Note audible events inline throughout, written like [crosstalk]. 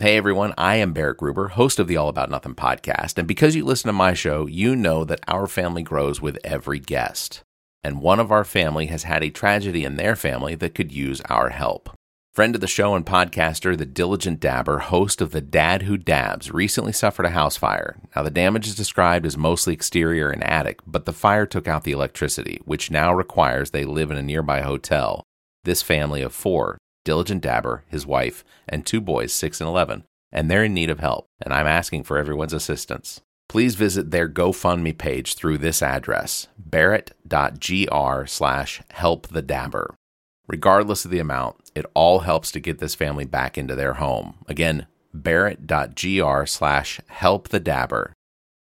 Hey everyone, I am Barrett Gruber, host of the All About Nothing podcast. And because you listen to my show, you know that our family grows with every guest. And one of our family has had a tragedy in their family that could use our help. Friend of the show and podcaster, the Diligent Dabber, host of The Dad Who Dabs, recently suffered a house fire. Now, the damage is described as mostly exterior and attic, but the fire took out the electricity, which now requires they live in a nearby hotel. This family of four Diligent Dabber, his wife, and two boys, 6 and 11, and they're in need of help, and I'm asking for everyone's assistance. Please visit their GoFundMe page through this address, barrett.gr slash help the dabber. Regardless of the amount, it all helps to get this family back into their home. Again, barrett.gr slash help the dabber.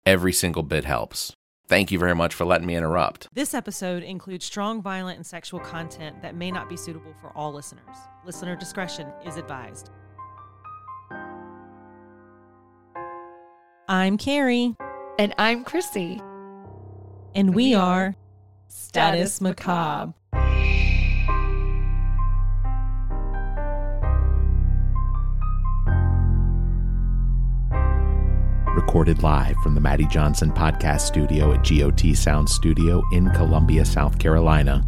Every single bit helps. Thank you very much for letting me interrupt. This episode includes strong, violent, and sexual content that may not be suitable for all listeners. Listener discretion is advised. I'm Carrie, And I'm Chrissy. and we we are are Status Status Macabre. Recorded live from the Maddie Johnson podcast studio at GOT Sound Studio in Columbia, South Carolina.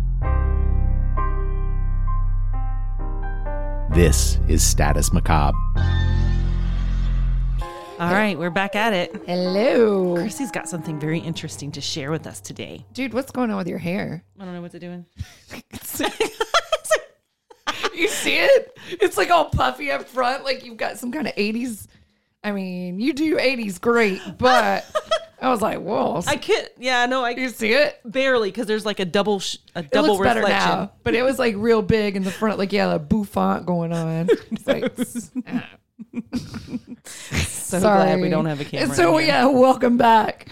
This is Status Macabre. All right, we're back at it. Hello. Chrissy's got something very interesting to share with us today. Dude, what's going on with your hair? I don't know what's it doing. [laughs] you see it? It's like all puffy up front, like you've got some kind of 80s. I mean, you do 80s great, but [laughs] I was like, whoa. I can't. Yeah, no, I you see it? barely because there's like a double, sh- a It double looks better reflection. now, but it was like real big in the front, like yeah, the bouffant going on. [laughs] It's like, [laughs] So glad we don't have a camera. And so yeah, welcome back.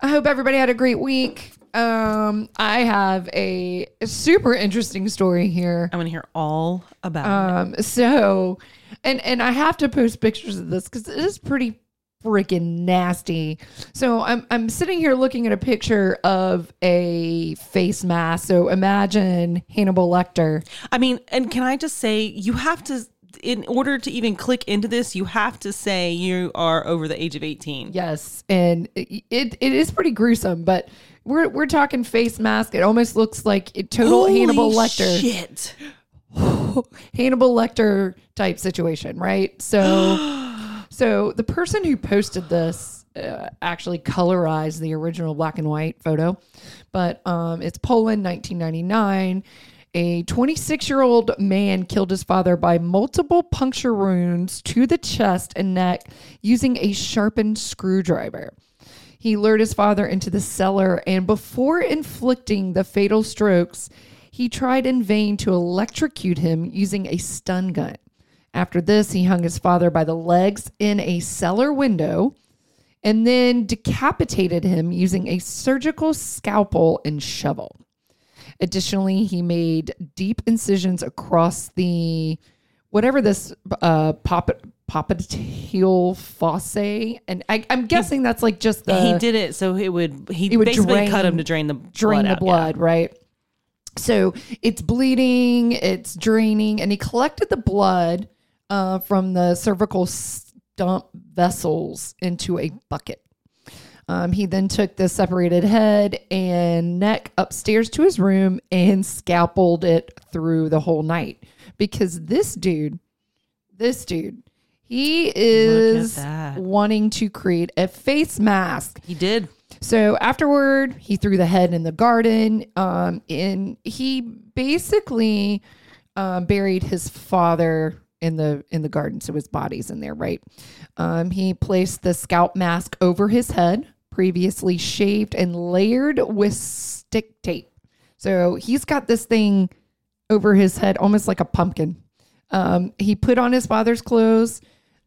I hope everybody had a great week. Um, I have a super interesting story here. I want to hear all about it. Um, so, and and I have to post pictures of this because it is pretty freaking nasty. So I'm I'm sitting here looking at a picture of a face mask. So imagine Hannibal Lecter. I mean, and can I just say, you have to, in order to even click into this, you have to say you are over the age of 18. Yes, and it it, it is pretty gruesome, but. We're, we're talking face mask. It almost looks like a total Holy Hannibal Lecter. Shit. [sighs] Hannibal Lecter type situation, right? So, [gasps] so the person who posted this uh, actually colorized the original black and white photo, but um, it's Poland, 1999. A 26 year old man killed his father by multiple puncture wounds to the chest and neck using a sharpened screwdriver. He lured his father into the cellar, and before inflicting the fatal strokes, he tried in vain to electrocute him using a stun gun. After this, he hung his father by the legs in a cellar window and then decapitated him using a surgical scalpel and shovel. Additionally, he made deep incisions across the whatever this uh pop popliteal fossa, and I, I'm guessing that's like just the he did it so it would, he It would basically cut him to drain the drain blood the out, yeah. blood, right? So it's bleeding, it's draining, and he collected the blood uh, from the cervical stump vessels into a bucket. Um, he then took the separated head and neck upstairs to his room and scalpeled it through the whole night because this dude, this dude, he is wanting to create a face mask. He did. So afterward, he threw the head in the garden. Um, and he basically um, buried his father in the in the garden, so his body's in there, right? Um, he placed the scalp mask over his head, previously shaved and layered with stick tape. So he's got this thing over his head, almost like a pumpkin. Um, he put on his father's clothes,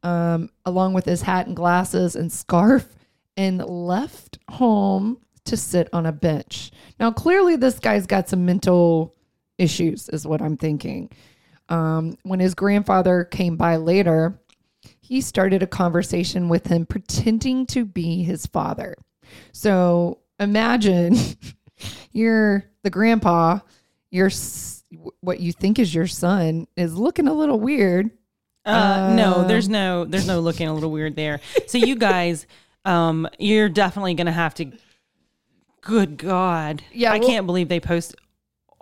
um, along with his hat and glasses and scarf, and left home to sit on a bench. Now, clearly, this guy's got some mental issues, is what I'm thinking. Um, when his grandfather came by later, he started a conversation with him, pretending to be his father. So imagine [laughs] you're the grandpa, your what you think is your son is looking a little weird, Uh, no, there's no there's no looking a little weird there. So you guys, um, you're definitely gonna have to. Good God, Yeah, I well- can't believe they post.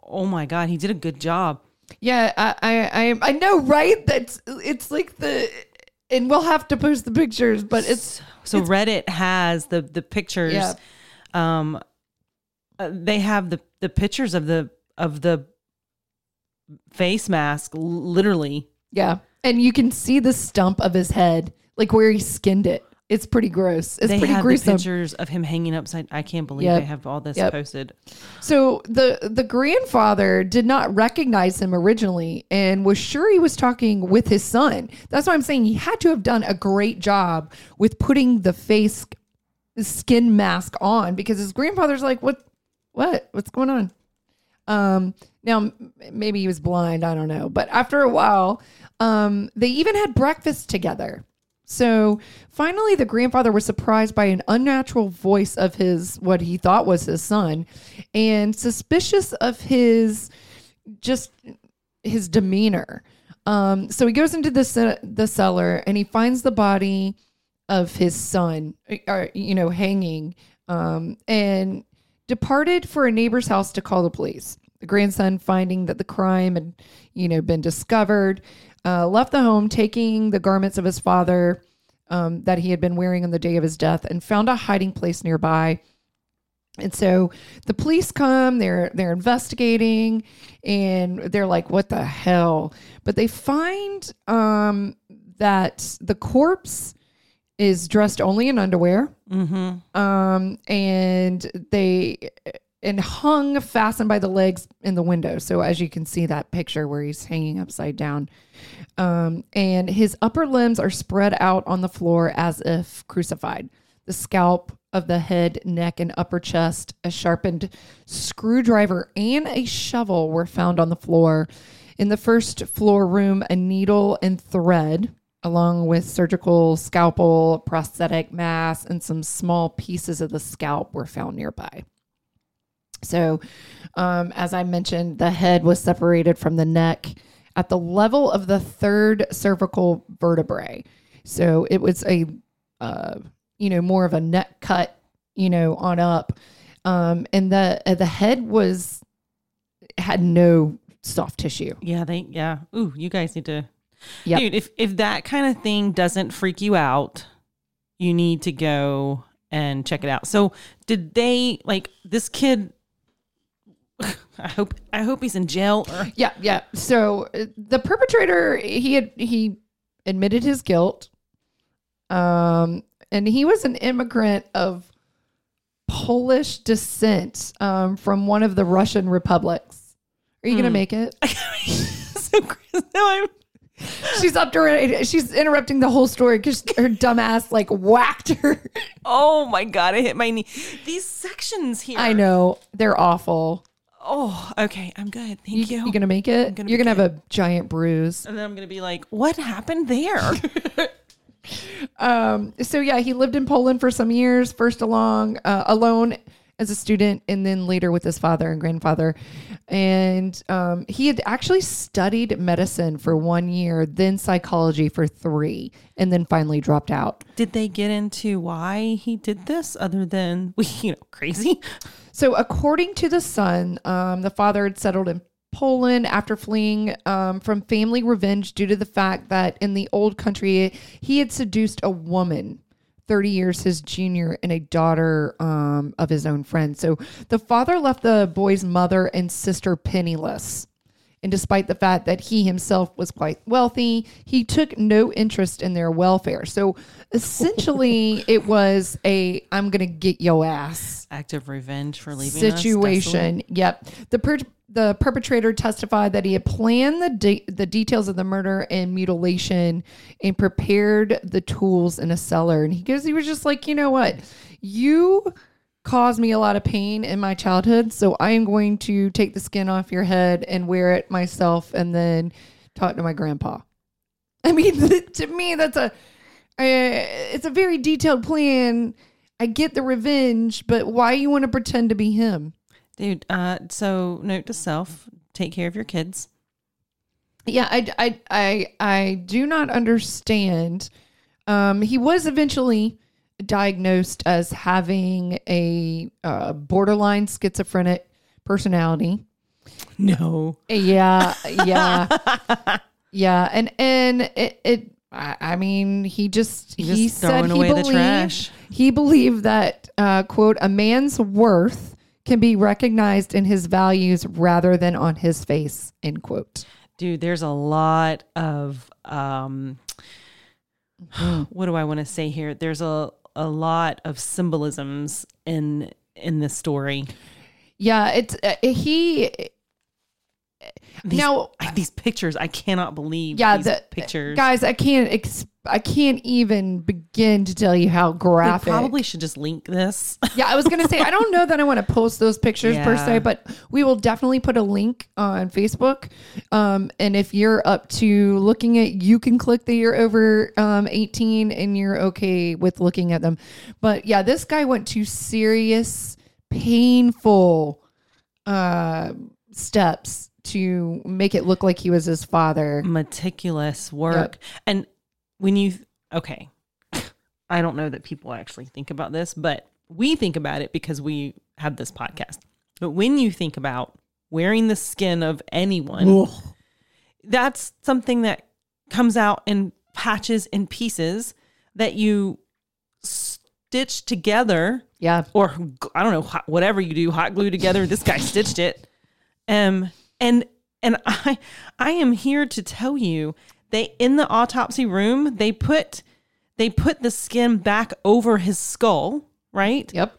Oh my God, he did a good job. Yeah, I, I, I, I know, right? That's it's like the, and we'll have to post the pictures, but it's So Reddit has the the pictures. Yeah. Um, uh, they have the the pictures of the of the face mask, literally. yeah, and you can see the stump of his head, like where he skinned it. It's pretty gross. It's they pretty have gruesome. the pictures of him hanging upside. I can't believe Yep. they have all this Yep. posted. So the the grandfather did not recognize him originally and was sure he was talking with his son. That's why I'm saying he had to have done a great job with putting the face skin mask on because his grandfather's like, "What? What? What's going on?" Um, now m- maybe he was blind. I don't know. But after a while, um, they even had breakfast together. So finally, the grandfather was surprised by an unnatural voice of his, what he thought was his son, and suspicious of his just his demeanor. Um, so he goes into the the cellar and he finds the body of his son, uh, you know, hanging, um, and departed for a neighbor's house to call the police. The grandson, finding that the crime had, you know, been discovered, uh, left the home, taking the garments of his father um, that he had been wearing on the day of his death, and found a hiding place nearby. And so the police come, they're they're investigating, and they're like, "What the hell?" But they find um, that the corpse is dressed only in underwear Mm-hmm. um, and they and hung fastened by the legs in the window. So as you can see that picture where he's hanging upside down, um, and his upper limbs are spread out on the floor as if crucified. The scalp of the head, neck, and upper chest, a sharpened screwdriver, and a shovel were found on the floor. In the first floor room, a needle and thread, along with surgical scalpel, prosthetic mass, and some small pieces of the scalp were found nearby. So, um, as I mentioned, the head was separated from the neck at the level of the third cervical vertebrae. So it was a, uh, you know, more of a neck cut, you know, on up, um, and the uh, the head was had no soft tissue. Yeah, they. Yeah. Ooh, you guys need to. Yep. Dude, if if that kind of thing doesn't freak you out, you need to go and check it out. So, did they like this kid? I hope I hope he's in jail. Or, Yeah, yeah. So uh, the perpetrator, he had he admitted his guilt, um, and he was an immigrant of Polish descent um, from one of the Russian republics. Are you gonna Hmm. make it? [laughs] so now I'm. [laughs] she's up to her. She's interrupting the whole story because her dumbass like whacked her. Oh my god! I hit my knee. These sections here. I know they're awful. Oh, okay. I'm good. Thank you. you. are gonna make it? gonna You're gonna have a giant bruise. and then I'm gonna be like, what happened there? [laughs] [laughs] Um, so yeah, he lived in Poland for some years, first along uh, alone as a student, and then later with his father and grandfather. And um, he had actually studied medicine for one year, then psychology for three, and then finally dropped out. Did they get into why he did this, other than [laughs] you know crazy? So, according to the son, um, the father had settled in Poland after fleeing um, from family revenge due to the fact that in the old country he had seduced a woman. 30 years his junior and a daughter um, of his own friend. So the father left the boy's mother and sister penniless. And despite the fact that he himself was quite wealthy, he took no interest in their welfare. So essentially, [laughs] it was a I'm going to get your ass Act of revenge for leaving us situation. Yep. The per- the perpetrator testified that he had planned the de- the details of the murder and mutilation and prepared the tools in a cellar. And he goes, he was just like, you know what, you caused me a lot of pain in my childhood, so I am going to take the skin off your head and wear it myself, and then talk to my grandpa. I mean, [laughs] to me, that's a uh, it's a very detailed plan. I get the revenge, but why you want to pretend to be him? dude. Uh, so note to self: take care of your kids. Yeah, I, I, I, I do not understand. Um, he was eventually diagnosed as having a uh, borderline schizophrenic personality. No. Yeah, yeah, [laughs] yeah, and and it, it I, I mean, he just he said he away the believed trash. he believed that uh, quote a man's worth can be recognized in his values rather than on his face end quote. Dude, there's a lot of um what do I want to say here? There's a a lot of symbolisms in in this story. Yeah, it's uh, he. These, Now- these pictures, I cannot believe Yeah, these the pictures. guys, I can't. Ex- I can't even begin to tell you how we graphic. probably should just link this. [laughs] Yeah, I was gonna say I don't know that I want to post those pictures per se, but we will definitely put a link on Facebook. Um, and if you're up to looking at, you can click that you're over um, 18 and you're okay with looking at them. But yeah, this guy went to serious, painful uh, steps to make it look like he was his father. Meticulous work. And when you okay, [laughs] I don't know that people actually think about this, but we think about it because we have this podcast. But when you think about wearing the skin of anyone, that's something that comes out in patches and pieces that you stitch together Yeah, or I don't know hot, whatever you do hot glue together this guy [laughs] stitched it. Um and and I I am here to tell you they in the autopsy room they put they put the skin back over his skull right yep.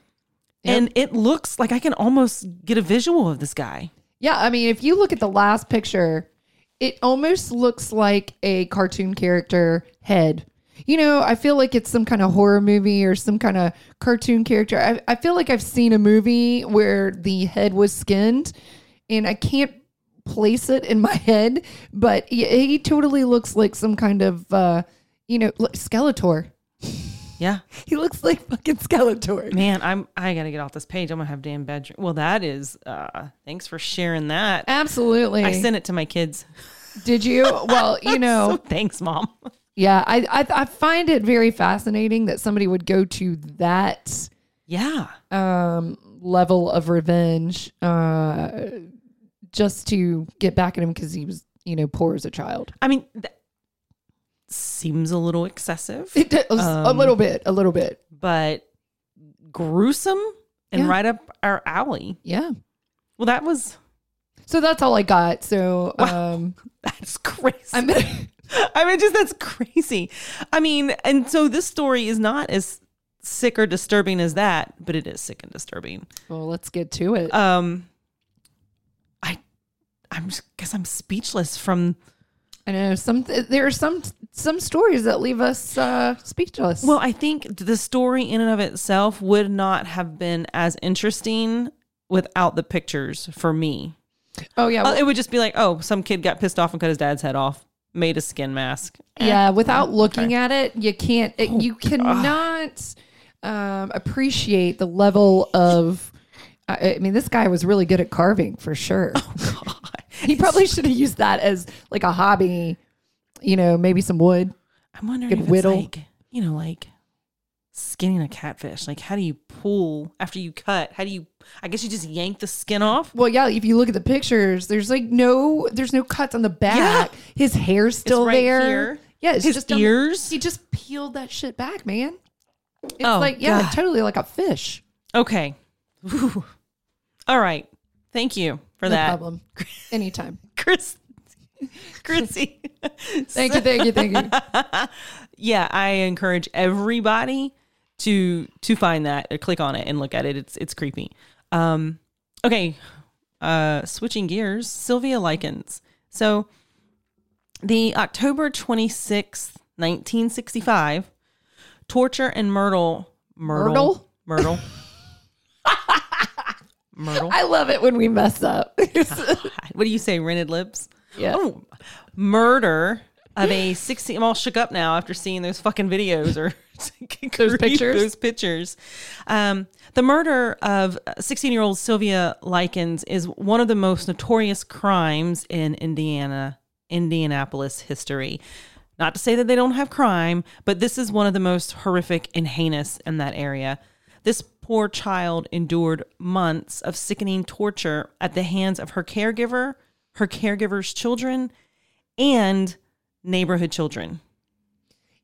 and it looks like I can almost get a visual of this guy Yeah, I mean, if you look at the last picture, it almost looks like a cartoon character head. You know, I feel like it's some kind of horror movie or some kind of cartoon character. I, I feel like I've seen a movie where the head was skinned and I can't place it in my [laughs] head, but he, he totally looks like some kind of, uh, you know, like Skeletor. yeah [laughs] He looks like fucking Skeletor. man I'm I gotta get off this page I'm gonna have damn bedroom well that is uh thanks for sharing that Absolutely. I sent it to my kids Did you? Well, [laughs] you know. so thanks mom Yeah, I, I I find it very fascinating that somebody would go to that yeah um, level of revenge uh, just to get back at him because he was, you know, poor as a child. I mean, that seems a little excessive, It does, a Um, little bit, a little bit. but gruesome and Yeah. right up our alley. Yeah. Well, that was So that's all I got. So Wow. um, [laughs] that's crazy. I'm [laughs] I mean, just that's crazy. I mean, and so this story is not as sick or disturbing as that, but it is sick and disturbing. well. Let's get to it. Um, I, I'm because I'm speechless from I know some. There are some some stories that leave us uh, speechless. Well, I think the story in and of itself would not have been as interesting without the pictures for me. oh yeah, Uh, well, it would just be like, oh, some kid got pissed off and cut his dad's head off, made a skin mask. yeah. Without looking at it, you can't. It, Oh, you cannot um, appreciate the level of. I I mean, this guy was really good at carving for sure. [laughs] God. [laughs] He probably should have used that as like a hobby. You know, maybe some wood. I'm wondering Could if it's whittle. like, you know, like skinning a catfish. Like, how do you pull after you cut? How do you? I guess you just yank the skin off. Well, yeah. If you look at the pictures, there's like no, there's no cuts on the back. Yeah. His hair's still right there. here. Yeah, it's His just the- ears. he just peeled that shit back, man. It's Oh, like yeah, God. totally like a fish. Okay. All right. Thank you for that. No that, problem. Anytime. [laughs] Chris. Chrissy. Thank you, thank you, thank you. [laughs] yeah, I encourage everybody to to find that or click on it and look at it. It's it's creepy. Um, okay, uh, switching gears, Sylvia Likens. So, the October twenty sixth, nineteen sixty five, torture and myrtle, myrtle, myrtle, myrtle. [laughs] I love it when we mess up. [laughs] [laughs] What do you say? Rented lips. yeah. Oh, murder of a 16 I'm all shook up now after seeing those fucking videos or [laughs] Those pictures? those pictures um, the murder of 16 year old Sylvia Likens is one of the most notorious crimes in Indiana Indianapolis history. Not to say that they don't have crime, but this is one of the most horrific and heinous in that area. This poor child endured months of sickening torture at the hands of her caregiver, her caregiver's children, and neighborhood children.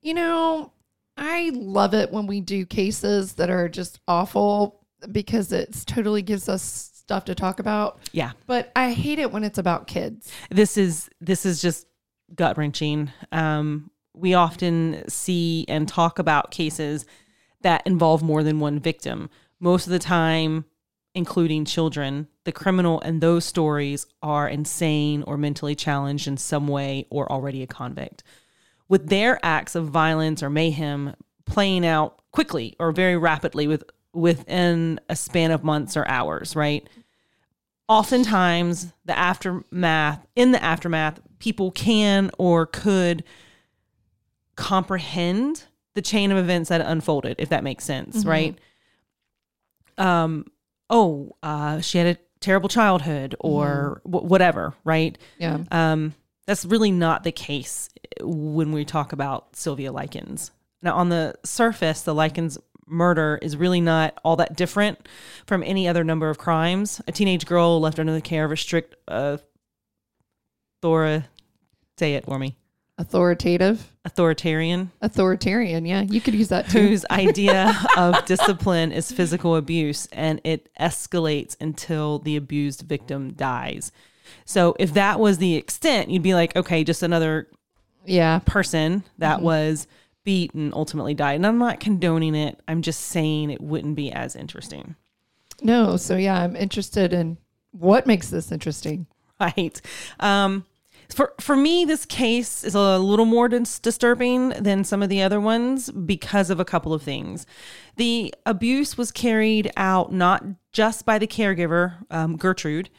You know, I love it when we do cases that are just awful because it totally gives us stuff to talk about. Yeah. But I hate it when it's about kids. This is this is just gut wrenching. Um, we often see and talk about cases that involve more than one victim. Most of the time, including children, the criminal in those stories are insane or mentally challenged in some way or already a convict. With their acts of violence or mayhem playing out quickly or very rapidly with within a span of months or hours, right? Oftentimes, the aftermath, in the aftermath, people can or could comprehend the chain of events that unfolded, if that makes sense, right? Um, oh, uh, she had a terrible childhood or wh- whatever, right? Yeah. Um, that's really not the case when we talk about Sylvia Likens. Now, on the surface, the Likens murder is really not all that different from any other number of crimes. A teenage girl left under the care of a strict uh, Thora, say it for me, Authoritative. Authoritarian Authoritarian. Yeah. You could use that too. whose [laughs] idea of discipline is physical abuse and it escalates until the abused victim dies. So if that was the extent, you'd be like, okay, just another yeah. person that was beaten ultimately died. And I'm not condoning it. I'm just saying it wouldn't be as interesting. No. So, yeah, I'm interested in what makes this interesting. Right. Um, for for me, this case is a little more dis- disturbing than some of the other ones because of a couple of things. The abuse was carried out not just by the caregiver, um, Gertrude,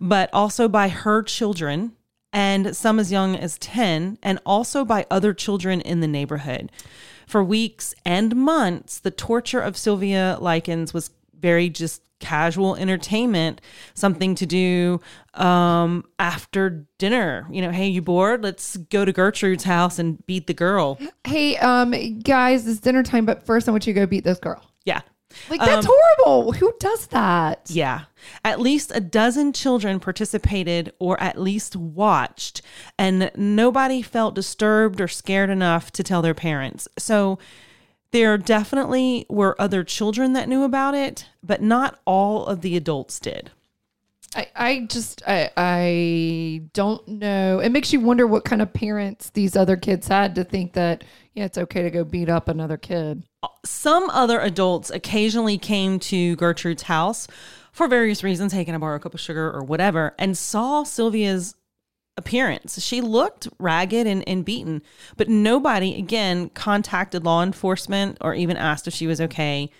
but also by her children and some as young as 10, and also by other children in the neighborhood. For weeks and months, the torture of Sylvia Likens was very just casual entertainment, something to do um, after dinner. You know, hey, you bored? Let's go to Gertrude's house and beat the girl. Hey, um, guys, it's dinner time, but first I want you to go beat this girl. Yeah. Like, that's horrible. Who does that? Yeah. At least a dozen children participated or at least watched, and nobody felt disturbed or scared enough to tell their parents. So there definitely were other children that knew about it, but not all of the adults did. I, I just I I don't know. It makes you wonder what kind of parents these other kids had to think that yeah, it's okay to go beat up another kid. Some other adults occasionally came to Gertrude's house for various reasons, taking can I borrow a cup of sugar or whatever, and saw Sylvia's appearance. She looked ragged and, and beaten, but nobody, again, contacted law enforcement or even asked if she was okay.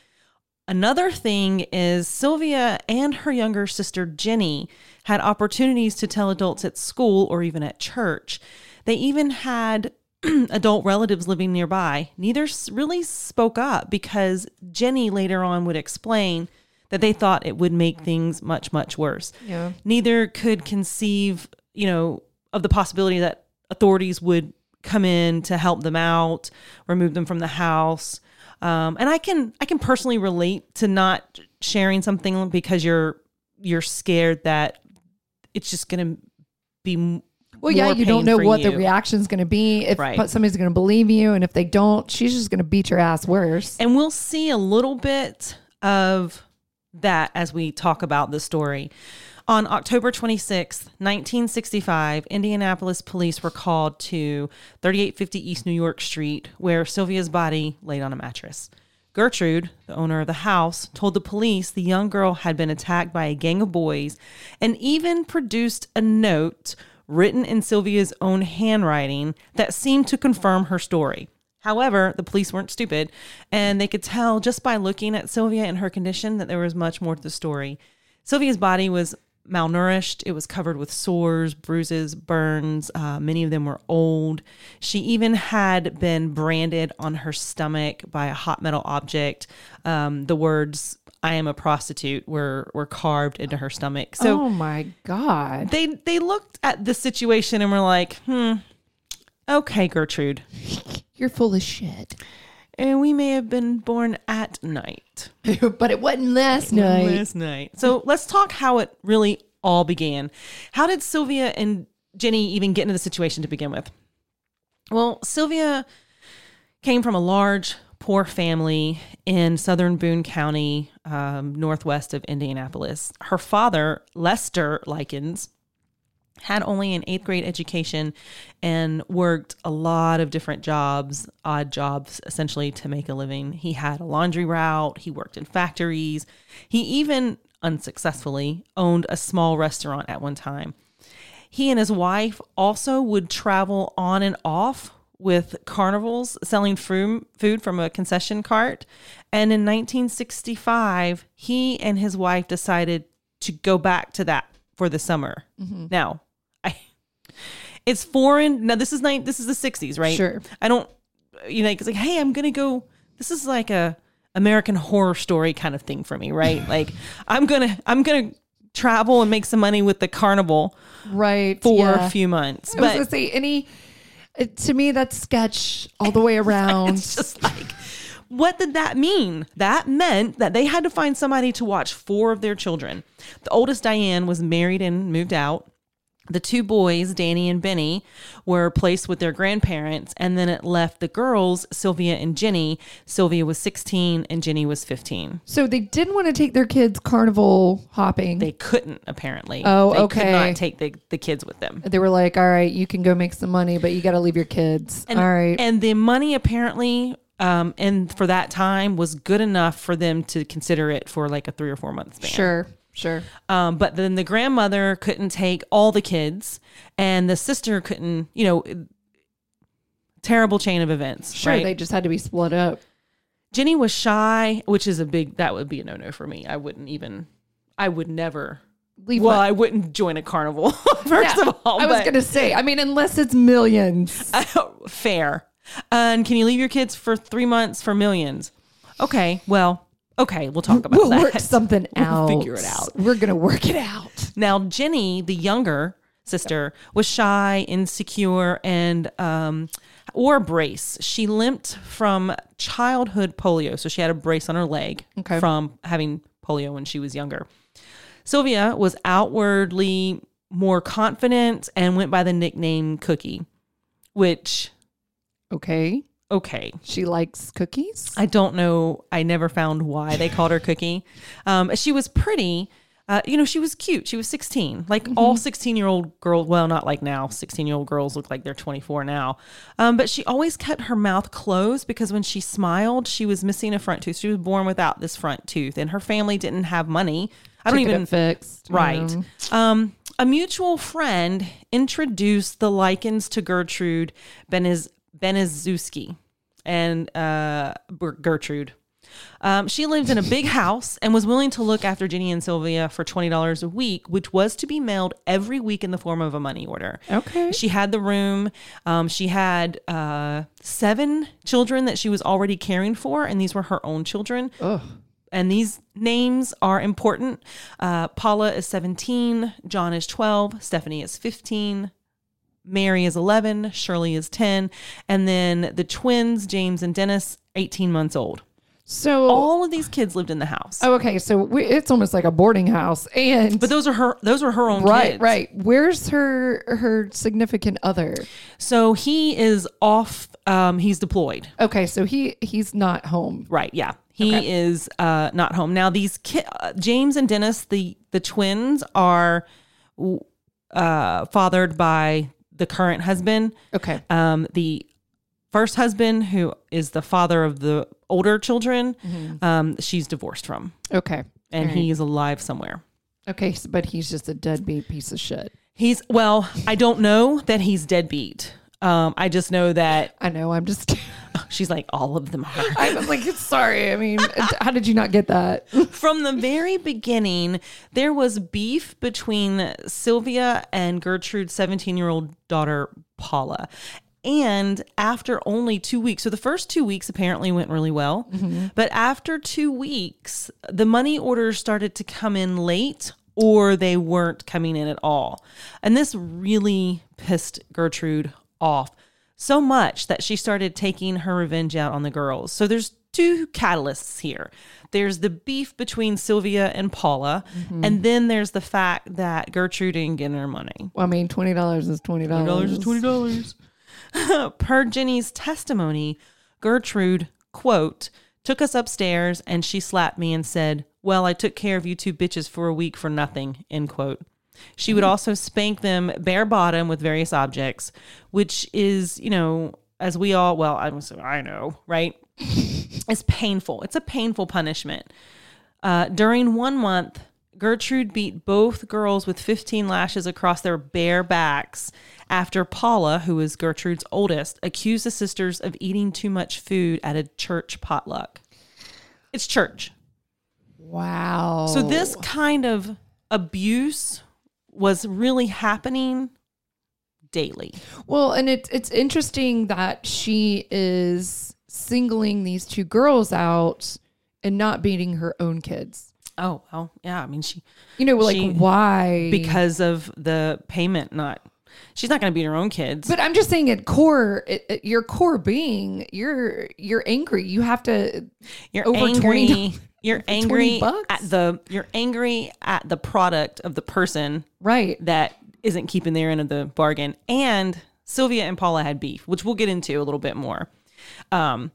Another thing is Sylvia and her younger sister Jenny had opportunities to tell adults at school or even at church. They even had [clears throat] adult relatives living nearby. Neither really spoke up because Jenny later on would explain that they thought it would make things much, much worse. Yeah. Neither could conceive, you know, of the possibility that authorities would come in to help them out, remove them from the house. Um, and I can I can personally relate to not sharing something because you're you're scared that it's just going to be Well, yeah, you don't know what the you. reaction's going to be. If Right. somebody's going to believe you, and if they don't, she's just going to beat your ass worse. And we'll see a little bit of that as we talk about the story. On October 26, 1965, Indianapolis police were called to 3850 East New York Street, where Sylvia's body laid on a mattress. Gertrude, the owner of the house, told the police the young girl had been attacked by a gang of boys and even produced a note written in Sylvia's own handwriting that seemed to confirm her story. However, the police weren't stupid, and they could tell just by looking at Sylvia and her condition that there was much more to the story. Sylvia's body was malnourished. It was covered with sores, bruises, burns. Uh, many of them were old. She even had been branded on her stomach by a hot metal object. Um, the words I am a prostitute were were carved into her stomach. So oh my god. they they looked at the situation and were like, "Hmm, okay, Gertrude, [laughs] You're full of shit. And we may have been born at night." [laughs] but it wasn't last night. Last night. So let's talk how it really all began. How did Sylvia and Jenny even get into the situation to begin with? Well, Sylvia came from a large, poor family in southern Boone County, um, northwest of Indianapolis. Her father, Lester Likens, had only an eighth grade education and worked a lot of different jobs, odd jobs, essentially to make a living. He had a laundry route, he worked in factories, he even unsuccessfully owned a small restaurant at one time. He and his wife also would travel on and off with carnivals selling food, from a concession cart. And in 1965, he and his wife decided to go back to that for the summer. Mm-hmm. Now, I it's foreign. Now this is nine, this is the 60s, right? Sure. I don't you know, it's like, hey, I'm gonna go. This is like a American horror story kind of thing for me, right? [laughs] like I'm gonna I'm gonna travel and make some money with the carnival Right. for yeah. a few months. I was But gonna say any. uh, To me, that's sketch all the way [laughs] around. it's [laughs] just like what did that mean? That meant that they had to find somebody to watch four of their children. The oldest, Diane, was married and moved out. The two boys, Danny and Benny, were placed with their grandparents, and then it left the girls, Sylvia and Jenny. Sylvia was 16 and Jenny was 15. so they didn't want to take their kids carnival hopping. They couldn't, apparently. Oh, they Could okay. not take the, the kids with them. they were like, "All right, you can go make some money, but you got to leave your kids." And, All right. And the money apparently, um, and for that time was good enough for them to consider it for like a three or four month span. sure. Sure. Um, but then the grandmother couldn't take all the kids, and the sister couldn't. You know, terrible chain of events. Sure. right? They just had to be split up. Jenny was shy, which is a big. That would be a no no for me. I wouldn't even. I would never. Leave Well, my- I wouldn't join a carnival. [laughs] First Yeah, of all, I was gonna say. I mean, unless it's millions. [laughs] fair. And can you leave your kids for three months for millions? Okay, well, okay, we'll talk about we'll that. work something [laughs] We'll out. figure it out. We're gonna work it out. Now, Jenny, the younger sister, was shy, insecure, and um, wore a brace. She limped from childhood polio, so she had a brace on her leg Okay. from having polio when she was younger. Sylvia was outwardly more confident and went by the nickname Cookie, which Okay. Okay. She likes cookies. I don't know. I never found why they called her Cookie. Um, she was pretty. Uh, you know, she was cute. She was 16. Like all 16 year old girls, well, not like now. 16 year old girls look like they're 24 now. Um, but she always kept her mouth closed because when she smiled, she was missing a front tooth. She was born without this front tooth, and her family didn't have money. I don't even fixed. you Right. know. Um, a mutual friend introduced the Likens to Gertrude Beniz- Baniszewski and uh, Gertrude. Um, she lived in a big house and was willing to look after Jenny and Sylvia for $20 a week, which was to be mailed every week in the form of a money order. Okay. She had the room. Um, she had uh, seven children that she was already caring for, and these were her own children Ugh. and these names are important. Uh, Paula is 17, John is 12, Stephanie is 15, Mary is 11, Shirley is 10, and then the twins, James and Dennis, 18 months old. So. All of these kids lived in the house. oh, okay. So we, it's almost like a boarding house, and But those are her those are her own right, kids. right. Where's her her significant other? So he is off um he's deployed. Okay, so he he's not home. Right. Yeah. He Okay. is uh, not home now. These ki- uh, James and Dennis, the the twins, are uh, fathered by the current husband. Okay. Um, the first husband, who is the father of the older children, um, she's divorced from, Okay. and right. he is alive somewhere. Okay, but he's just a deadbeat piece of shit. He's well. I don't know that he's deadbeat. Um, I just know that I know. I'm just. [laughs] she's like all of them are. I was like, sorry. I mean, how did you not get that? [laughs] From the very beginning, there was beef between Sylvia and Gertrude's 17 year old daughter, Paula. And after only two weeks, so the first two weeks apparently went really well. But after two weeks, the money orders started to come in late or they weren't coming in at all. And this really pissed Gertrude off so much that she started taking her revenge out on the girls. So there's two catalysts here. There's the beef between Sylvia and Paula, mm-hmm. and then there's the fact that Gertrude didn't get her money. Well, I mean, twenty dollars is twenty dollars. Dollars is twenty dollars. [laughs] per Jenny's testimony, Gertrude, quote, took us upstairs and she slapped me and said, Well, I took care of you two bitches for a week for nothing, end quote. She would also spank them bare bottom with various objects, which is, you know, as we all, well, I, I know, right? [laughs] it's painful. It's a painful punishment. Uh, during one month, Gertrude beat both girls with 15 lashes across their bare backs after Paula, who was Gertrude's oldest, accused the sisters of eating too much food at a church potluck. It's church. Wow. So this kind of abuse was really happening daily. Well, and it's it's interesting that she is singling these two girls out and not beating her own kids. Oh, well, yeah. I mean, she, You know, like She- why? because of the payment, not, she's not going to beat her own kids. But I'm just saying, at core, at, at your core being, you're you're angry. You have to. You're over angry. 20 you're [laughs] angry at the you're angry at the product of the person Right. that isn't keeping their end of the bargain. And Sylvia and Paula had beef, which we'll get into a little bit more. Um,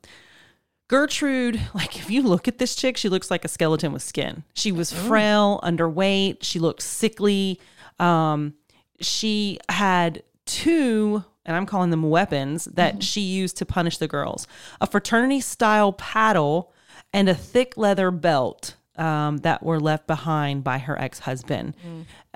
Gertrude, like if you look at this chick, she looks like a skeleton with skin. She was frail, underweight. She looked sickly. Um, she had two, and I'm calling them weapons that she used to punish the girls: a fraternity style paddle and a thick leather belt um, that were left behind by her ex husband,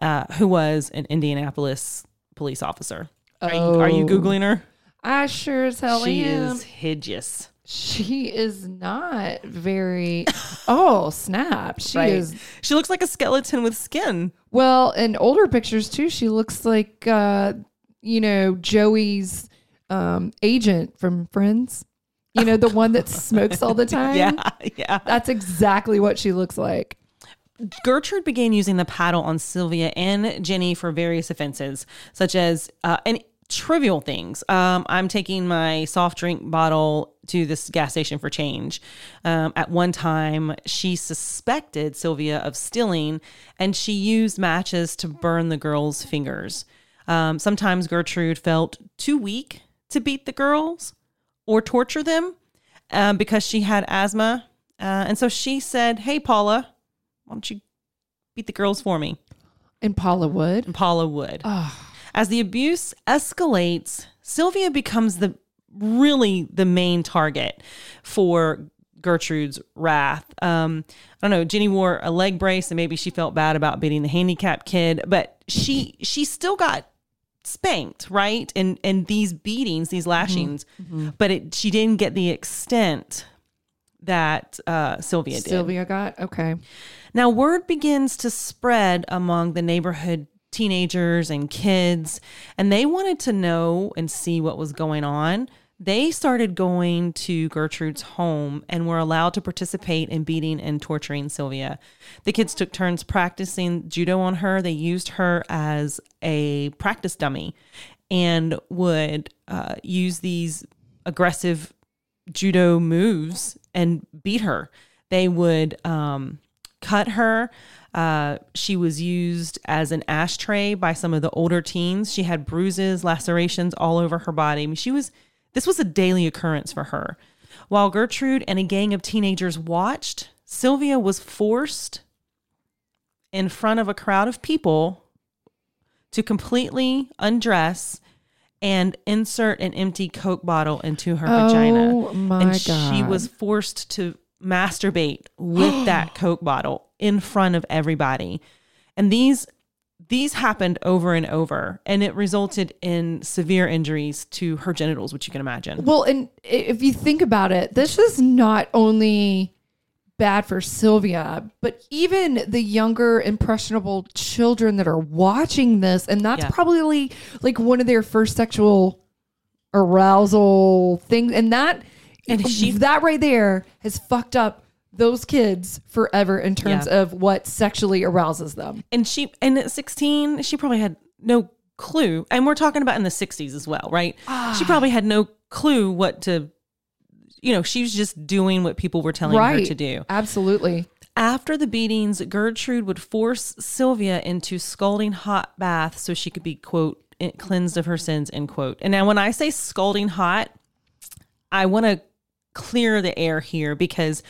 uh, who was an Indianapolis police officer. Are, you, are you Oh. googling her? I sure as hell she am. is hideous. She is not very. oh snap! She Right. is. She looks like a skeleton with skin. Well, in older pictures too, she looks like uh, you know Joey's um, agent from Friends. You know the one that smokes all the [laughs] time. Yeah, yeah. that's exactly what she looks like. Gertrude began using the paddle on Sylvia and Jenny for various offenses, such as uh, and trivial things. Um, I'm taking my soft drink bottle to this gas station for change. Um, at one time, she suspected Sylvia of stealing, and she used matches to burn the girls' fingers. Um, sometimes Gertrude felt too weak to beat the girls or torture them um, because she had asthma. Uh, and so she said, Hey, Paula, why don't you beat the girls for me? And Paula would? And Paula would. As the abuse escalates, Sylvia becomes the really the main target for Gertrude's wrath. Um, I don't know. Jenny wore a leg brace, and maybe she felt bad about beating the handicapped kid, but she she still got spanked, right? And and these beatings, these lashings, but it, she didn't get the extent that uh, Sylvia did. Sylvia got okay. Now, word begins to spread among the neighborhood teenagers and kids, and they wanted to know and see what was going on. They started going to Gertrude's home and were allowed to participate in beating and torturing Sylvia. The kids took turns practicing judo on her. They used her as a practice dummy and would uh, use these aggressive judo moves and beat her. They would um, cut her. Uh, she was used as an ashtray by some of the older teens. She had bruises, lacerations all over her body. I mean, she was. This was a daily occurrence for her. While Gertrude and a gang of teenagers watched, Sylvia was forced in front of a crowd of people to completely undress and insert an empty Coke bottle into her vagina. Oh my and she was forced to masturbate with [gasps] that Coke bottle in front of everybody. And these these happened over and over, and it resulted in severe injuries to her genitals, which you can imagine. Well, and if you think about it, this is not only bad for Sylvia, but even the younger, impressionable children that are watching this, and that's Yeah. probably like one of their first sexual arousal things and that And [laughs] she- that right there has fucked up those kids forever in terms Yeah. of what sexually arouses them. and she and at 16 she probably had no clue and we're talking about in the 60s as well right Ah. she probably had no clue what to you know she was just doing what people were telling her to do Absolutely. after the beatings gertrude would force sylvia into scalding hot baths so she could be quote cleansed of her sins end quote and now when i say scalding hot i want to clear the air here because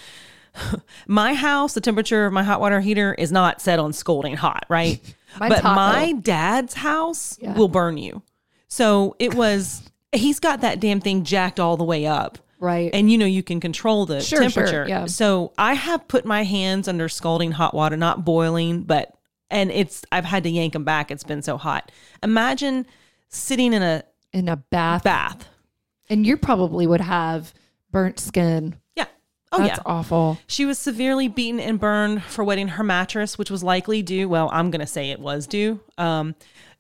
[laughs] my house, the temperature of my hot water heater is not set on scalding hot, right? [laughs] Mine's but hot, my though. dad's house Yeah. will burn you. So it was, [laughs] he's got that damn thing jacked all the way up. Right. And you know, you can control the Sure, sure, temperature. yeah. So I have put my hands under scalding hot water, not boiling, but, and it's, I've had to yank them back. It's been so hot. Imagine sitting in a in a bath. bath. And you probably would have burnt skin. Yeah. Oh, That's yeah. awful. She was severely beaten and burned for wetting her mattress, which was likely due, well, I'm going to say it was due, um,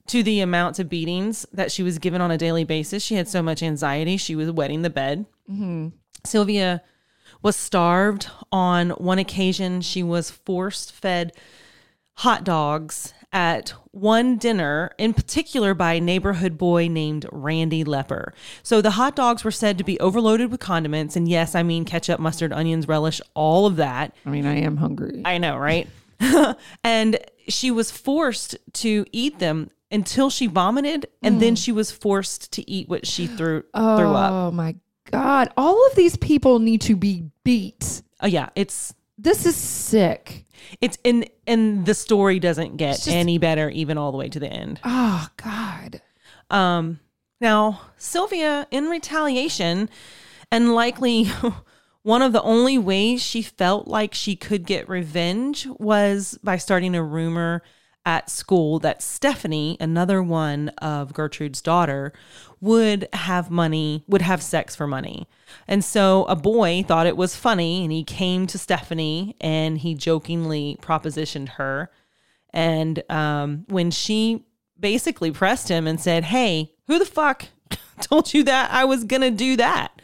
to the amount of beatings that she was given on a daily basis. She had so much anxiety, she was wetting the bed. Sylvia was starved on one occasion. She was forced fed hot dogs at one dinner, in particular by a neighborhood boy named Randy Lepper. So the hot dogs were said to be overloaded with condiments. And yes, I mean ketchup, mustard, onions, relish, all of that. I mean, I am hungry. I know, right? [laughs] and she was forced to eat them until she vomited, and then she was forced to eat what she threw threw up. Oh my God. All of these people need to be beat. Oh yeah, it's This is sick. it's in and the story doesn't get just- any better even all the way to the end. Oh God. Um, now, Sylvia, in retaliation, and likely [laughs] one of the only ways she felt like she could get revenge was by starting a rumor at school that Stephanie, another one of Gertrude's daughter, would have money, would have sex for money. And so a boy thought it was funny and he came to Stephanie and he jokingly propositioned her. And um, when she basically pressed him and said, Hey, who the fuck [laughs] told you that I was going to do that?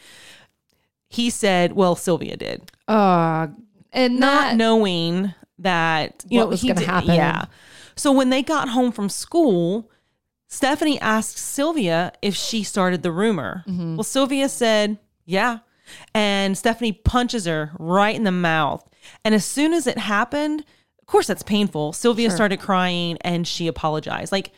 He said, Well, Sylvia did. Uh, and Not that, knowing that, you What know, was gonna happen. Yeah. So when they got home from school, Stephanie asked Sylvia if she started the rumor. Mm-hmm. Well, Sylvia said, Yeah. And Stephanie punches her right in the mouth. And as soon as it happened, of course, that's painful. Sylvia Sure. started crying and she apologized. Like,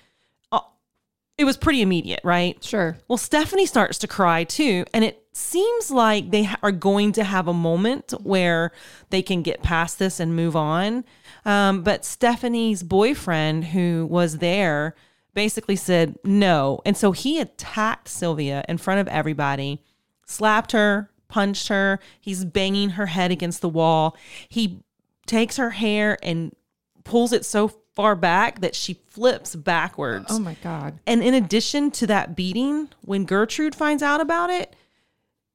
it was pretty immediate, right? sure. Well, Stephanie starts to cry too, and it seems like they ha- are going to have a moment where they can get past this and move on. Um, but Stephanie's boyfriend, who was there, basically said no, and so he attacked Sylvia in front of everybody, slapped her, punched her. He's banging her head against the wall. He takes her hair and pulls it so far back that she flips backwards. Oh my God. And in addition to that beating, when Gertrude finds out about it,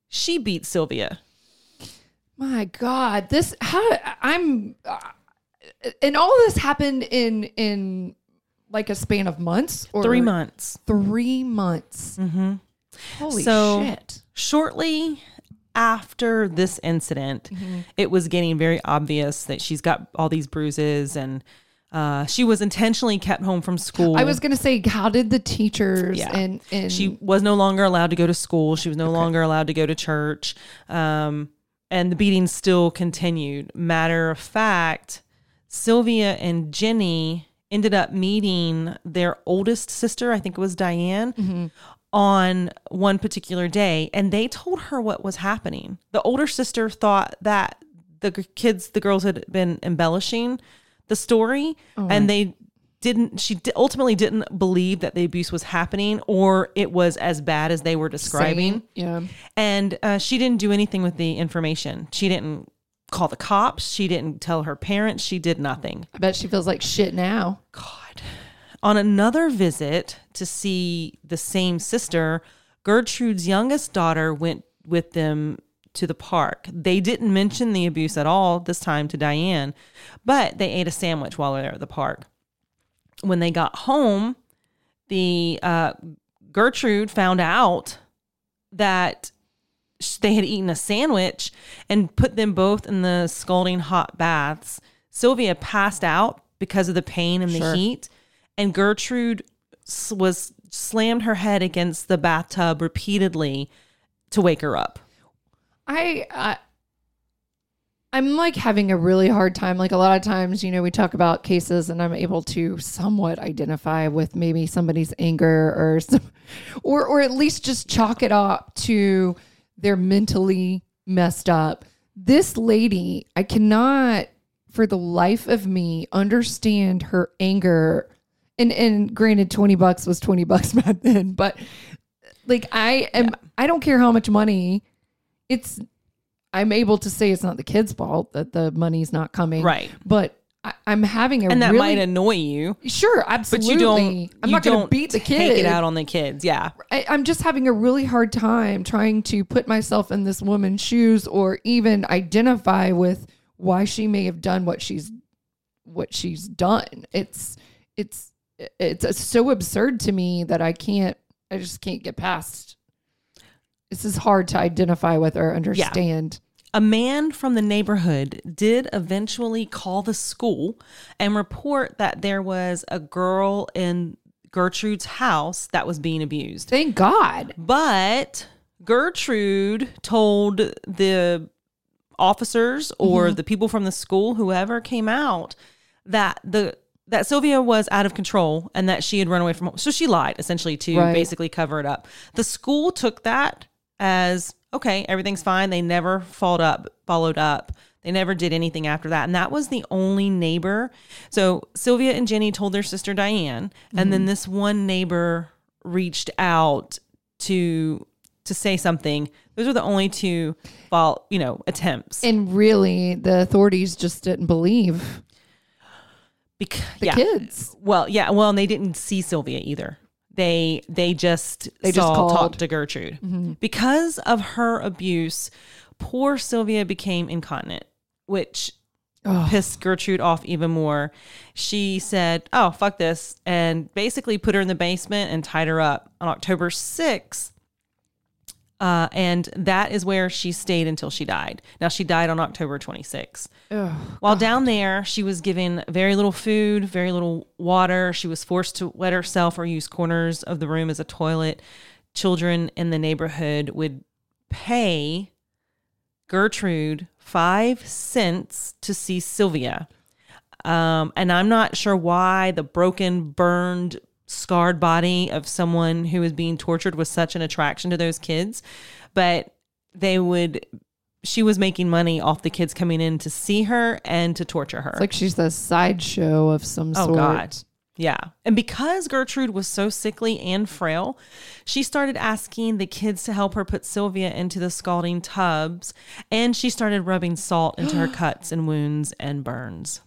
she beats Sylvia. My God. This, how, I'm, uh, and all this happened in, in like a span of months or Three months. Three months. Mm-hmm. Holy So- shit. Shortly after this incident, Mm-hmm. it was getting very obvious that she's got all these bruises and uh, she was intentionally kept home from school. I was going to say, how did the teachers Yeah. and, and she was no longer allowed to go to school. She was no longer allowed to go to church. Um, and the beatings still continued. Matter of fact, Sylvia and Jenny ended up meeting their oldest sister, I think it was Diane, on one particular day. And they told her what was happening. The older sister thought that the kids, the girls had been embellishing the story and they didn't she ultimately didn't believe that the abuse was happening or it was as bad as they were describing. Saying- yeah. and uh, she didn't do anything with the information. She didn't call the cops. She didn't tell her parents. She did nothing. I bet she feels like shit now. god. On another visit to see the same sister gertrude's youngest daughter went with them to the park they didn't mention the abuse at all this time to diane but they ate a sandwich while they were at the park when they got home, the uh, Gertrude found out that they had eaten a sandwich and put them both in the scalding hot baths. Sylvia passed out because of the pain and Sure. the heat, and Gertrude was slammed her head against the bathtub repeatedly to wake her up. I, I I'm like having a really hard time. Like a lot of times, you know, we talk about cases and I'm able to somewhat identify with maybe somebody's anger or [laughs] some, or or at least just chalk it up to they're mentally messed up. This lady, I cannot for the life of me understand her anger. And and granted 20 bucks was 20 bucks [laughs] back then, but like I am I don't care how much money it's I'm able to say it's not the kid's fault that the money's not coming. Right. But I, I'm having a And that really might annoy you, sure, but absolutely. you don't. I'm you not going to beat the Take kid. it out on the kids. Yeah. I, I'm just having a really hard time trying to put myself in this woman's shoes or even identify with why she may have done what she's what she's done. It's it's it's so absurd to me that I can't I just can't get past. This is hard to identify with or understand. Yeah. A man from the neighborhood did eventually call the school and report that there was a girl in Gertrude's house that was being abused. Thank God. But Gertrude told the officers or mm-hmm. the people from the school, whoever came out, that the that Sylvia was out of control and that she had run away from home. So she lied essentially to Right. basically cover it up. The school took that as okay, everything's fine. They never followed up, followed up. They never did anything after that. And that was the only neighbor. So Sylvia and Jenny told their sister Diane, and then mm-hmm. this one neighbor reached out to to say something. Those are the only two fall, you know, attempts. And really, the authorities just didn't believe Bec- the yeah. kids. Well, yeah. Well, and they didn't see Sylvia either. They they just They just called. talked to Gertrude mm-hmm. because of her abuse. Poor Sylvia became incontinent, which Oh. pissed Gertrude off even more. She said, "Oh, fuck this," and basically put her in the basement and tied her up on October sixth. Uh, and that is where she stayed until she died. Now she died on October 26th. Ugh. While down there, she was given very little food, very little water. She was forced to wet herself or use corners of the room as a toilet. Children in the neighborhood would pay Gertrude five cents to see Sylvia. Um, and I'm not sure why the broken, burned, scarred body of someone who was being tortured was such an attraction to those kids, but they would. She was making money off the kids coming in to see her and to torture her. It's like she's a sideshow of some Oh, sort. God. Yeah. And because Gertrude was so sickly and frail, she started asking the kids to help her put Sylvia into the scalding tubs, and she started rubbing salt into her [gasps] cuts and wounds and burns.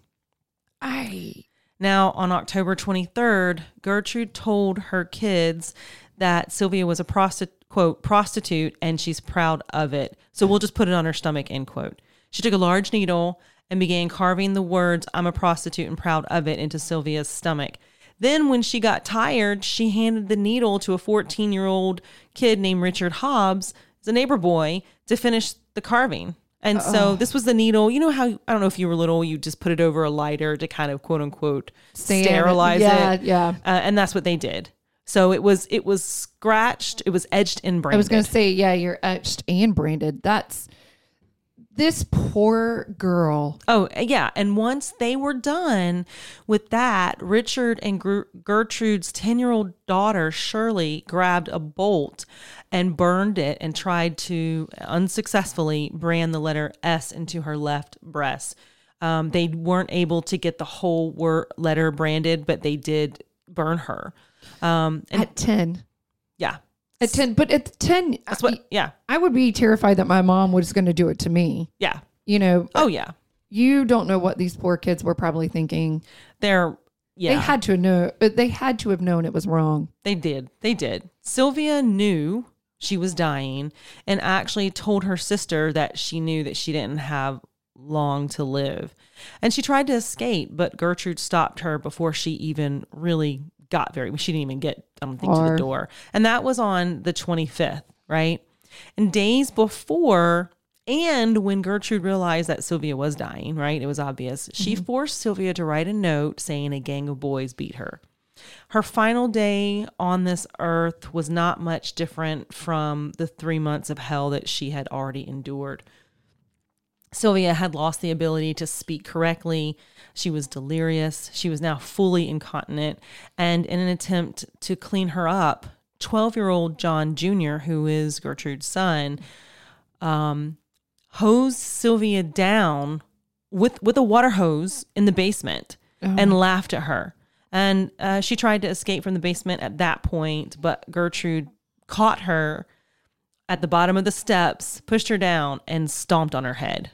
I Now, on October 23rd, Gertrude told her kids that Sylvia was a prosti- quote prostitute and she's proud of it. So we'll just put it on her stomach, end quote. She took a large needle and began carving the words, I'm a prostitute and proud of it, into Sylvia's stomach. Then, when she got tired, she handed the needle to a 14 year old kid named Richard Hobbs, the neighbor boy, to finish the carving. And so this was the needle. You know how I don't know if you were little, you just put it over a lighter to kind of quote unquote Stand- sterilize yeah, it. yeah. Uh, and that's what they did. So it was it was scratched, it was edged and branded. I was going to say, yeah, you're etched and branded. That's this poor girl. Oh, yeah. And once they were done with that, Richard and Gertrude's 10 year old daughter, Shirley, grabbed a bolt and burned it and tried to unsuccessfully brand the letter S into her left breast. Um, they weren't able to get the whole word letter branded, but they did burn her. Um, and At 10. At 10. But at 10, that's what, yeah, I would be terrified that my mom was going to do it to me. yeah. You know, Oh, yeah. you don't know what these poor kids were probably thinking. They're, yeah. They had to know, but they had to have known it was wrong. They did. They did. Sylvia knew she was dying and actually told her sister that she knew that she didn't have long to live. And she tried to escape, but Gertrude stopped her before she even really got very she didn't even get I don't think to the door. And that was on the 25th, right? And days before, and when Gertrude realized that Sylvia was dying, right? It was obvious. She mm-hmm. forced Sylvia to write a note saying a gang of boys beat her. Her final day on this earth was not much different from the three months of hell that she had already endured. Sylvia had lost the ability to speak correctly. She was delirious. She was now fully incontinent. And in an attempt to clean her up, 12 year old John Jr., who is Gertrude's son, um, hosed Sylvia down with, with a water hose in the basement and laughed at her. And uh, she tried to escape from the basement at that point, but Gertrude caught her at the bottom of the steps, pushed her down, and stomped on her head.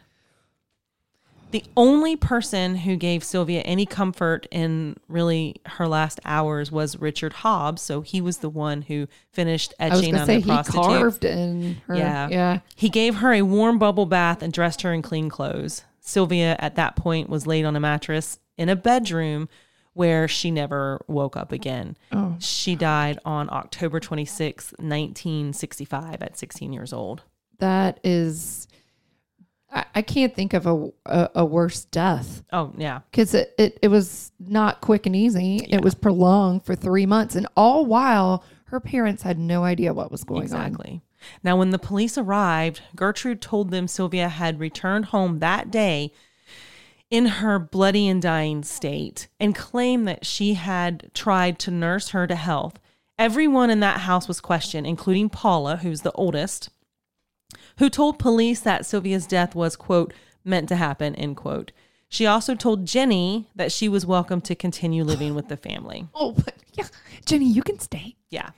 The only person who gave Sylvia any comfort in really her last hours was Richard Hobbs. So he was the one who finished I was etching on say the he prostitute. carved in her. Yeah. Yeah. He gave her a warm bubble bath and dressed her in clean clothes. Sylvia, at that point, was laid on a mattress in a bedroom where she never woke up again. Oh. She died on October 26, 1965, at 16 years old. That is, I, I can't think of a a, a worse death Oh, yeah. because it, it it was not quick and easy. It was prolonged for three months, and all while her parents had no idea what was going on. Exactly. Now, when the police arrived, Gertrude told them Sylvia had returned home that day in her bloody and dying state and claimed that she had tried to nurse her to health. Everyone in that house was questioned, including Paula, who's the oldest, who told police that Sylvia's death was, quote, meant to happen, end quote. She also told Jenny that she was welcome to continue living with the family. [laughs] Oh, but yeah, Jenny, you can stay. Yeah.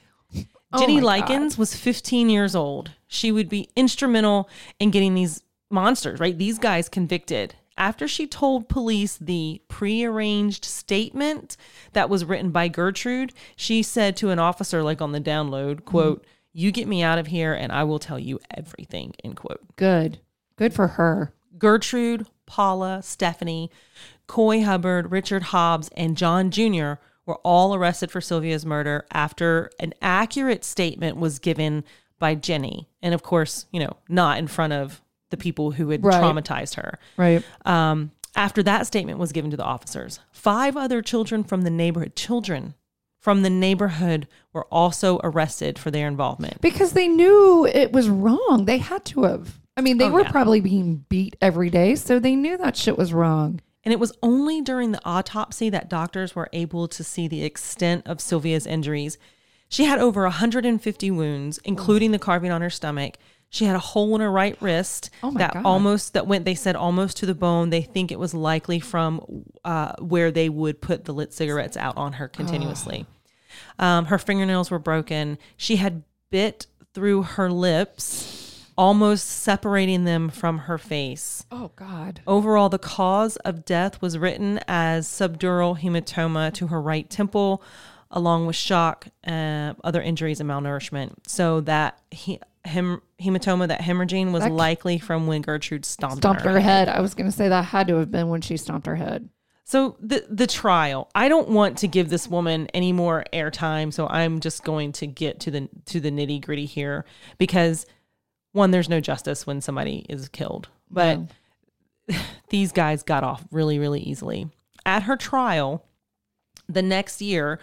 Oh Jenny my God. Was 15 years old. She would be instrumental in getting these monsters, right? These guys convicted. After she told police the prearranged statement that was written by Gertrude, she said to an officer, like on the download, quote, You get me out of here and I will tell you everything, end quote. Good, good for her. Gertrude, Paula, Stephanie, Coy Hubbard, Richard Hobbs, and John Jr. were all arrested for Sylvia's murder after an accurate statement was given by Jenny. And of course, you know, not in front of the people who had Right. traumatized her. Right. Um, after that statement was given to the officers, five other children from the neighborhood, children from the neighborhood, were also arrested for their involvement. Because they knew it was wrong. They had to have. I mean, they Oh, were yeah. probably being beat every day, so they knew that shit was wrong. And it was only during the autopsy that doctors were able to see the extent of Sylvia's injuries. She had over 150 wounds, including the carving on her stomach. She had a hole in her right wrist Oh that God. almost that went. They said almost to the bone. They think it was likely from uh, where they would put the lit cigarettes out on her continuously. Um, her fingernails were broken. She had bit through her lips, almost separating them from her face. Oh God. Overall, the cause of death was written as subdural hematoma to her right temple, along with shock, uh, other injuries, and malnourishment. So that he, hem, hematoma, that hemorrhaging, was That likely from when Gertrude stomped, Stomped on her head. I was going to say that had to have been when she stomped her head. So the the trial, I don't want to give this woman any more airtime, so I'm just going to get to the to the nitty gritty here because one, there's no justice when somebody is killed, but [sighs] these guys got off really really easily. At her trial, the next year,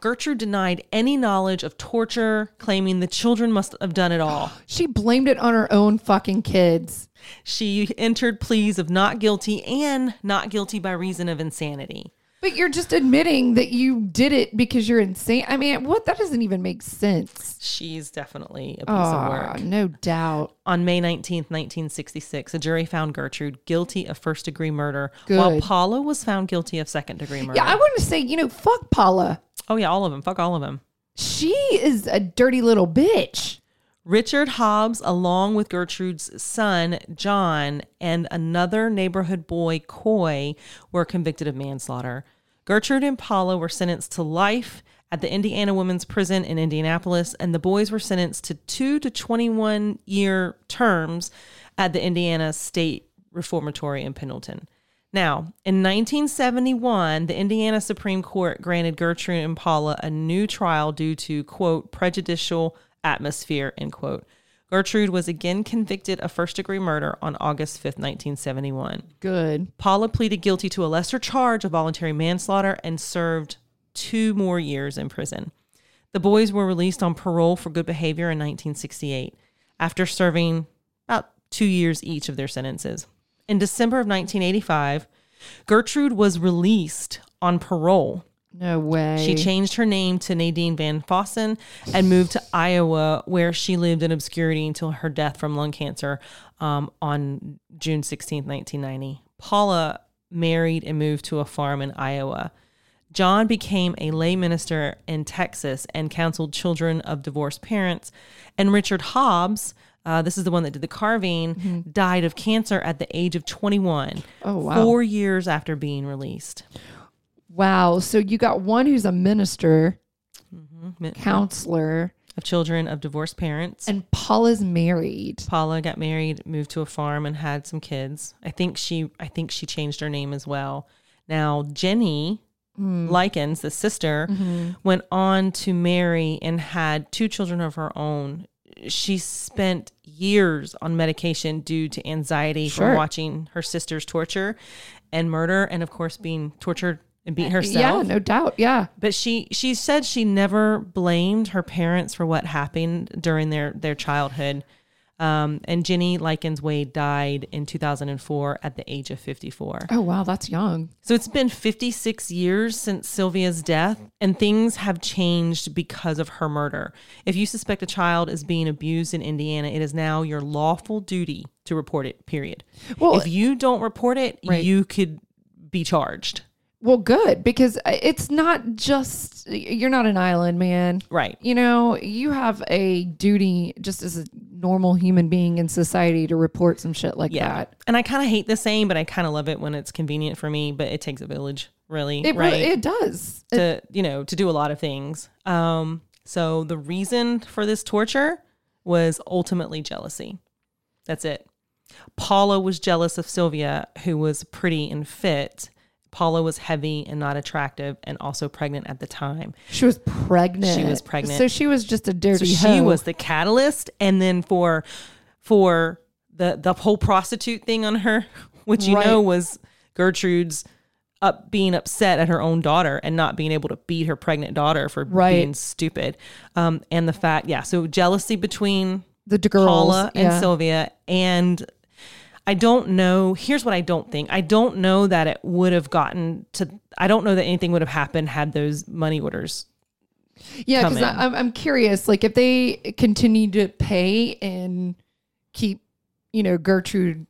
Gertrude denied any knowledge of torture, claiming the children must have done it all. [gasps] She blamed it on her own fucking kids. She entered pleas of not guilty and not guilty by reason of insanity. But you're just admitting that you did it because you're insane. I mean, what? That doesn't even make sense. She's definitely a piece of Oh, work. no doubt. On May 19th, 1966, a jury found Gertrude guilty of first degree murder, while Paula was found guilty of second degree murder. Yeah, I want to say, you know, fuck Paula. oh, yeah, all of them. Fuck all of them. She is a dirty little bitch. Richard Hobbs, along with Gertrude's son, John, and another neighborhood boy, Coy, were convicted of manslaughter. Gertrude and Paula were sentenced to life at the Indiana Women's Prison in Indianapolis, and the boys were sentenced to two to 21 year terms at the Indiana State Reformatory in Pendleton. Now, in 1971, the Indiana Supreme Court granted Gertrude and Paula a new trial due to, quote, prejudicial atmosphere, end quote. Gertrude was again convicted of first degree murder on August 5th, 1971. Good. Paula pleaded guilty to a lesser charge of voluntary manslaughter and served two more years in prison. The boys were released on parole for good behavior in 1968 after serving about two years each of their sentences. In December of 1985, Gertrude was released on parole. No way. She changed her name to Nadine Van Fossen and moved to Iowa, where she lived in obscurity until her death from lung cancer um, on June 16, 1990. Paula married and moved to a farm in Iowa. John became a lay minister in Texas and counseled children of divorced parents. And Richard Hobbs, uh, this is the one that did the carving, died of cancer at the age of 21, Oh, wow. four years after being released. Wow. So you got one who's a minister, mm-hmm. Mi- mm-hmm. counselor, Of children of divorced parents. and Paula's married. Paula got married, moved to a farm, and had some kids. I think she, I think she changed her name as well. Now Jenny hmm. Likens, the sister, mm-hmm. went on to marry and had two children of her own. She spent years on medication due to anxiety Sure. from watching her sister's torture and murder, and of course being tortured and beat herself Yeah, no doubt. Yeah. but she she said she never blamed her parents for what happened during their their childhood. Um, and Jenny Likens Wade died in 2004 at the age of 54. Oh, wow. That's young. So it's been 56 years since Sylvia's death, and things have changed because of her murder. If you suspect a child is being abused in Indiana, it is now your lawful duty to report it, period. Well, if you don't report it, Right. you could be charged. Well, good because it's not just you're not an island, man. Right. You know, you have a duty just as a normal human being in society to report some shit like Yeah. that. And I kind of hate the saying, but I kind of love it when it's convenient for me. But it takes a village, really, It right? really it does. to you know to do a lot of things. Um, so the reason for this torture was ultimately jealousy. That's it. Paula was jealous of Sylvia, who was pretty and fit. Paula was heavy and not attractive, and also pregnant at the time. She was pregnant. She was pregnant. So she was just a So dirty she hoe. was the catalyst, and then for for the the whole prostitute thing on her, [laughs] which you Right. know was Gertrude's up being upset at her own daughter and not being able to beat her pregnant daughter for Right. being stupid, um, and the fact, yeah, so jealousy between the girls. Paula and yeah. Sylvia, and I don't know. Here's what I don't think. I don't know that it would have gotten to. I don't know that anything would have happened had those money orders Yeah, because. I'm I'm curious. Like if they continue to pay and keep, you know, Gertrude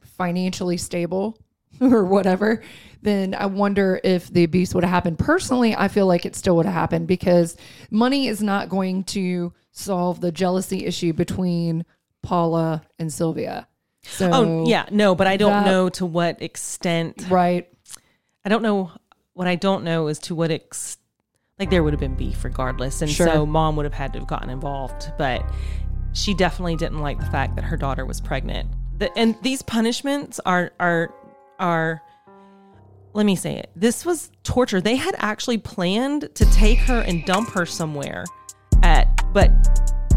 financially stable [laughs] or whatever, then I wonder if the abuse would have happened. Personally, I feel like it still would have happened because money is not going to solve the jealousy issue between Paula and Sylvia. Oh, so Oh yeah, no, but I don't that- know to what extent. right. I don't know what I don't know is to what ex like there would have been beef regardless, and Sure. so mom would have had to have gotten involved. But she definitely didn't like the fact that her daughter was pregnant. The, and these punishments are are are. Let me say it. This was torture. They had actually planned to take her and dump her somewhere at, but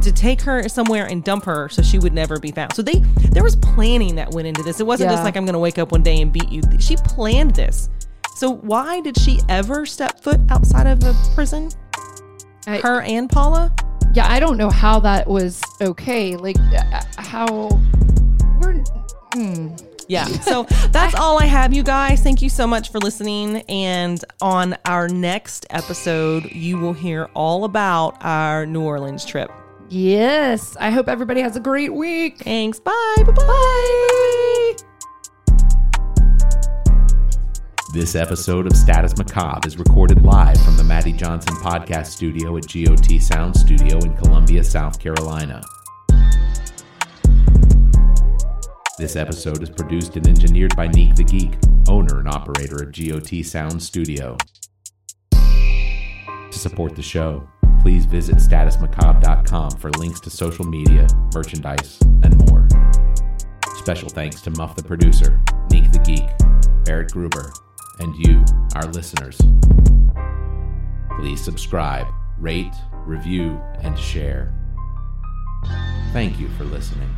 to take her somewhere and dump her so she would never be found. So they there was planning that went into this. It wasn't Yeah. just like I'm going to wake up one day and beat you. She planned this. So why did she ever step foot outside of a prison? I- Her and Paula? Yeah, I don't know how that was okay. Like uh, how we're mm, Yeah. So that's all I have, you guys. Thank you so much for listening. And on our next episode, you will hear all about our New Orleans trip. Yes. I hope everybody has a great week. Thanks. Bye. Bye. Bye. This episode of Status Macabre is recorded live from the Maddie Johnson Podcast Studio at GOT Sound Studio in Columbia, South Carolina. This episode is produced and engineered by Neek the Geek, owner and operator of GOT Sound Studio. To support the show, please visit statusmacabre.com for links to social media, merchandise, and more. Special thanks to Muff the producer, Neek the Geek, Barrett Gruber, and you, our listeners. Please subscribe, rate, review, and share. Thank you for listening.